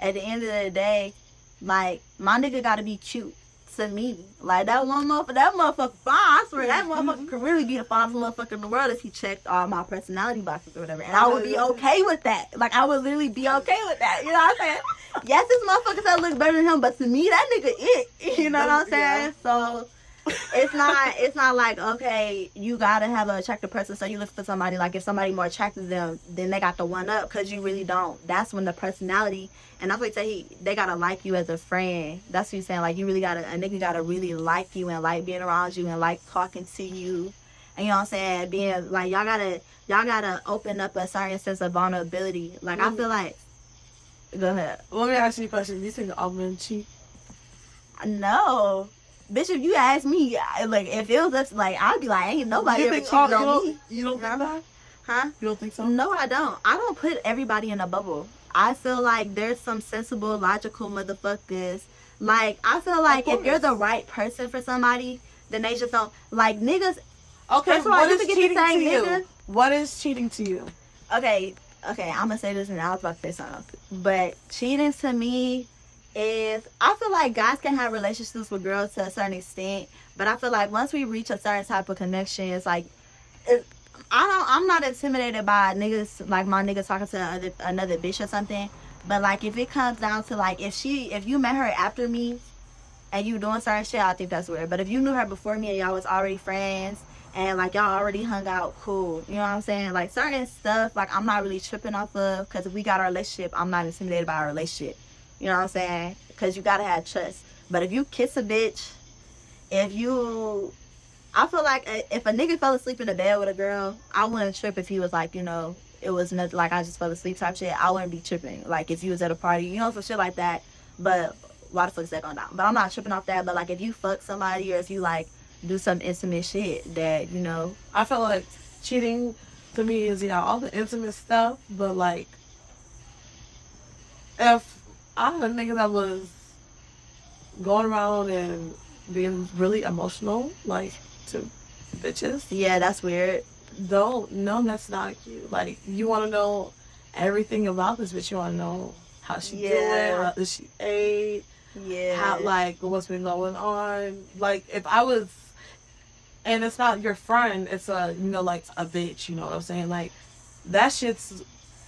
at the end of the day, like my nigga gotta be cute to me. Like that one motherfucker that motherfucker fine. I swear that mm-hmm. motherfucker could really be the finest motherfucker in the world if he checked all my personality boxes or whatever. And I would be okay with that. Like I would literally be okay with that. You know what I'm saying? Yes, this motherfucker said look better than him, but to me that nigga it. *laughs* You know what I'm saying? So it's not it's not like okay you gotta have an attractive person so you look for somebody. Like if somebody more attractive than them then they got the one up because you really don't. That's when the personality and that's what he they gotta like you as a friend. That's what he's saying like you really gotta a nigga gotta really like you and like being around you and like talking to you. And you know what I'm saying? Being like y'all gotta y'all gotta open up a certain sense of vulnerability. Like I mm-hmm. feel like go ahead. Let me ask you a question. Do you think all men cheat? no Bitch, if you ask me, like, if it was us, like, I'd be like, ain't nobody you ever cheated all, you on don't, me. You don't think that? Huh? You don't think so? No, I don't. I don't put everybody in a bubble. I feel like there's some sensible, logical motherfuckers. Like, I feel like if you're the right person for somebody, then they just don't. Like, niggas, Okay, First of all, what you is forget to cheating to you? nigga. What is cheating to you? okay, okay, I'm gonna say this and I was about to say something else. But cheating to me is, I feel like guys can have relationships with girls to a certain extent, but I feel like once we reach a certain type of connection, it's like, I don't, I'm not intimidated by niggas, like my niggas talking to another, another bitch or something. But like, if it comes down to like, if she, if you met her after me, and you doing certain shit, I think that's weird. But if you knew her before me and y'all was already friends and like y'all already hung out, cool. You know what I'm saying? Like certain stuff, like I'm not really tripping off of because if we got our relationship, I'm not intimidated by our relationship. You know what I'm saying? Because you gotta have trust. But if you kiss a bitch, if you, I feel like uh, if a nigga fell asleep in the bed with a girl, I wouldn't trip if he was like, you know, it was nothing like I just fell asleep type shit. I wouldn't be tripping. Like if you was at a party, you know, some shit like that. But why the fuck is that going down? But I'm not tripping off that. But like if you fuck somebody or if you like do some intimate shit that you know, I feel like cheating to me is yeah all the intimate stuff, but like if I'm a nigga that was going around and being really emotional, like to bitches, yeah, that's weird. don't no, that's not you. Like you want to know everything about this bitch. You want to know how she Yeah. doing, how she ate, Yeah, how like what's been going on. Like if I was, and it's not your friend, it's a you know like a bitch. You know what I'm saying? Like that shit's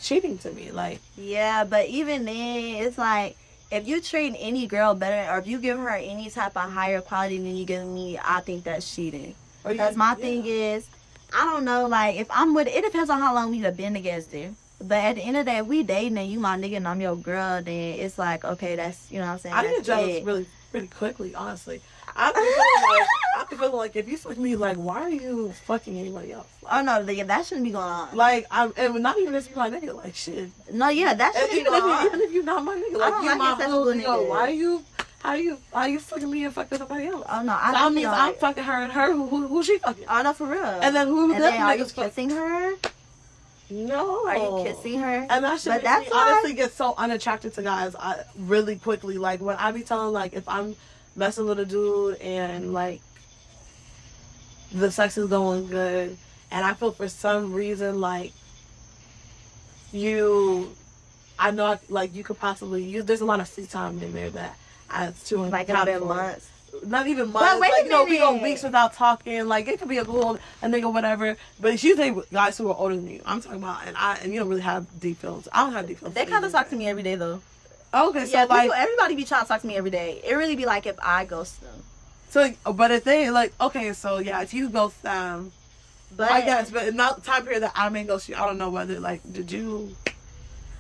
cheating to me. Like yeah, but even then, it's like. If you treat any girl better, or if you give her any type of higher quality than you give me, I think that's cheating. Oh, because my yeah. thing is, I don't know, like if I'm with, it depends on how long we have been together. But at the end of the day, if we dating and you my nigga and I'm your girl, then it's like okay, that's you know what I'm saying. I get jealous it. really pretty quickly, honestly. I be feeling like I be feeling like if you fuck me, like why are you fucking anybody else? Oh no, that shouldn't be going on. Like I'm, and not even if you're my nigga, like shit. No, yeah, that shouldn't be even, going if on. even if you're not my nigga, like you're like my whole nigga, niggas. why are you, how are you, how you fucking me and fucking somebody else? Oh no, I don't means I'm like- fucking her and her. Who, who, who she fucking? Oh no, for real. And then who and the then are you fuck? kissing her? No. Are you kissing her? And that shit But that's me honestly get so unattracted to guys I, really quickly. Like when I be telling like if I'm messing with a dude and like the sex is going good and I feel for some reason like you I know I, like you could possibly use there's a lot of free time in there that I it's too Like it's months. not even months. But wait like, you know, we go weeks without talking. Like it could be a little a nigga, whatever. But it's usually guys who are older than you. I'm talking about, and I and you don't really have deep feelings. I don't have deep feelings. They kind of talk to me every day though. Okay, so yeah, like, people, everybody be trying to talk to me every day. It really be like if I ghost them. so but if they like, okay, so yeah, if you ghost them, But I guess, but that time period that I may ghost you, I don't know whether like did you.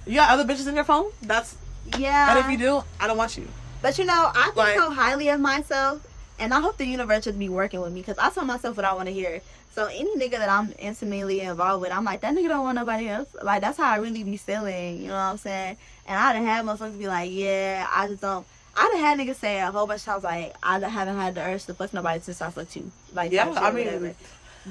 You got other bitches in your phone? That's yeah. and if you do, I don't want you. But you know, I think Like- so highly of myself, and I hope the universe just be working with me because I tell myself what I want to hear. So any nigga that I'm intimately involved with, I'm like, that nigga don't want nobody else. Like that's how I really be feeling. You know what I'm saying? And I done had motherfuckers be like, yeah, I just don't. I done had niggas say a whole bunch of times like I haven't had the urge to fuck nobody since I fucked you. Like Yeah, I mean, whatever.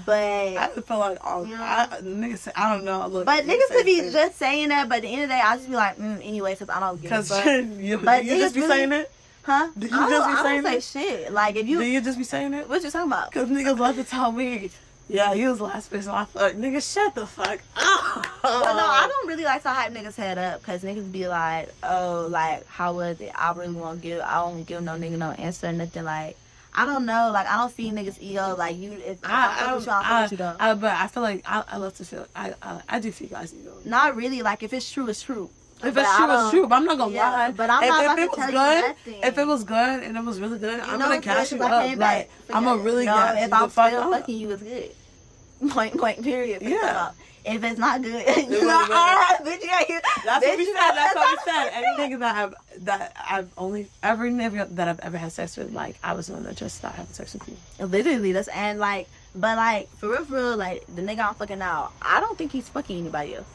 But I just feel like oh, Yeah. I, niggas, say, I don't know. Look, but niggas could be shit. just saying that. But at the end of the day, I just be like, mm, anyway, because I don't give a fuck. *laughs* you, But you just be really- saying it. Huh? Did you I don't, just be I don't saying say shit. Like if you, Do you just be saying it? what you talking about? Cause niggas love to tell me, yeah, he was the last person I fucked. Nigga, shut the fuck up. But no, I don't really like to hype niggas head up because niggas be like, oh, like, how was it? I really won't give, I don't give no nigga no answer or nothing. Like, I don't know. Like, I don't see niggas ego. Like, you, if I, I, I, with you, I I, with you though. I- but I feel like I, I love to feel. I, I, I do feel guys ego. Not really. Like, if it's true, it's true. If it's true, it's true. But I'm not gonna Yeah, lie. but I'm if, not if it was good, if it was good and it was really good, You I'm gonna good you up. Like I'm gonna really no, gas if I'm still fucking you, it's good. *laughs* Point, point, period. Yeah. Yeah. If it's not good, you know, wasn't alright, bitch, here. That's what we said. That's what we *laughs* said. Any nigga that I've that I've only every nigga that I've ever had sex with, like I was the one that just started having sex with you. Literally, that's and like, but like for real, for real, like the nigga I'm fucking now, I don't think he's fucking anybody else.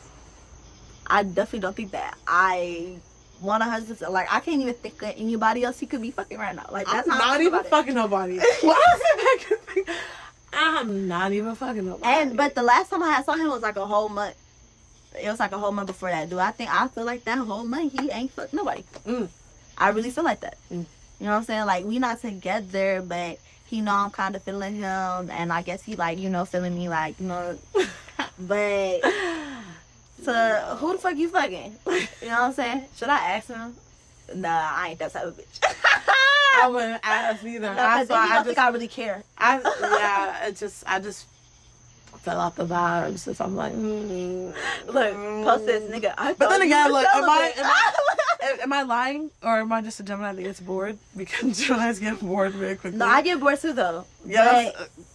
I definitely don't think that. I want a husband. Like I can't even think of anybody else he could be fucking right now. Like that's I'm not even it. fucking nobody. *laughs* It me? I'm not even fucking nobody. And but the last time I saw him was like a whole month. It was like a whole month before that. Do I think I feel like that whole month he ain't fucked nobody? Mm. I really feel like that. Mm. You know what I'm saying? Like we not together, but he know I'm kind of feeling him, and I guess he like you know feeling me like you know. *laughs* but so who the fuck you fucking? *laughs* You know what I'm saying? Should I ask him? Nah, I ain't that type of bitch. *laughs* I wouldn't ask either. No, That's 'cause then why I don't just, think I really care. I *laughs* yeah, it just I just fell off the vibes. So I'm like, mm, Look, post this nigga. I But then again, look, am I- am Am, am I lying or am I just a Gemini that gets bored? *laughs* Because Geminis get bored very quickly. no, I get bored too though. yeah,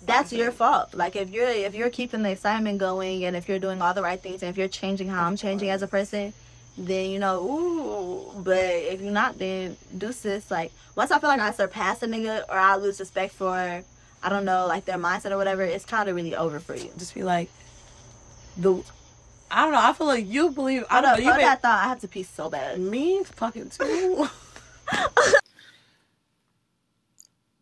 that's, your fault. Like if you're if you're keeping the excitement going and if you're doing all the right things and if you're changing how I'm changing as a person, then you know, ooh. But if you're not, then do deuces. Like once I feel like I surpass a nigga or I lose respect for, I don't know, like their mindset or whatever, it's kind of really over for you. just be like the. I don't know. I feel like you believe. I Hold don't know. You that thought. I have to pee so bad. Me fucking too. *laughs*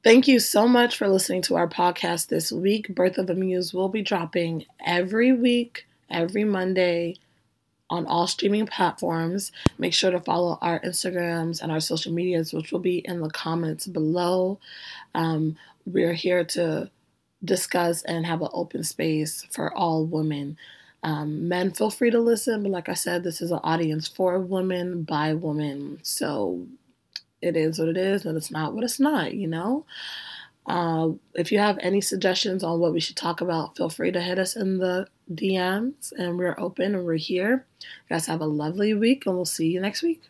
Thank you so much for listening to our podcast this week. Birth of the Muse will be dropping every week, every Monday on all streaming platforms. Make sure to follow our Instagrams and our social medias, which will be in the comments below. Um, we're here to discuss and have an open space for all women. Um, men, feel free to listen, but like I said, this is an audience for women by women. So it is what it is, and it's not what it's not, you know? Uh, if you have any suggestions on what we should talk about, feel free to hit us in the DMs, and we're open and we're here. You guys have a lovely week, and we'll see you next week.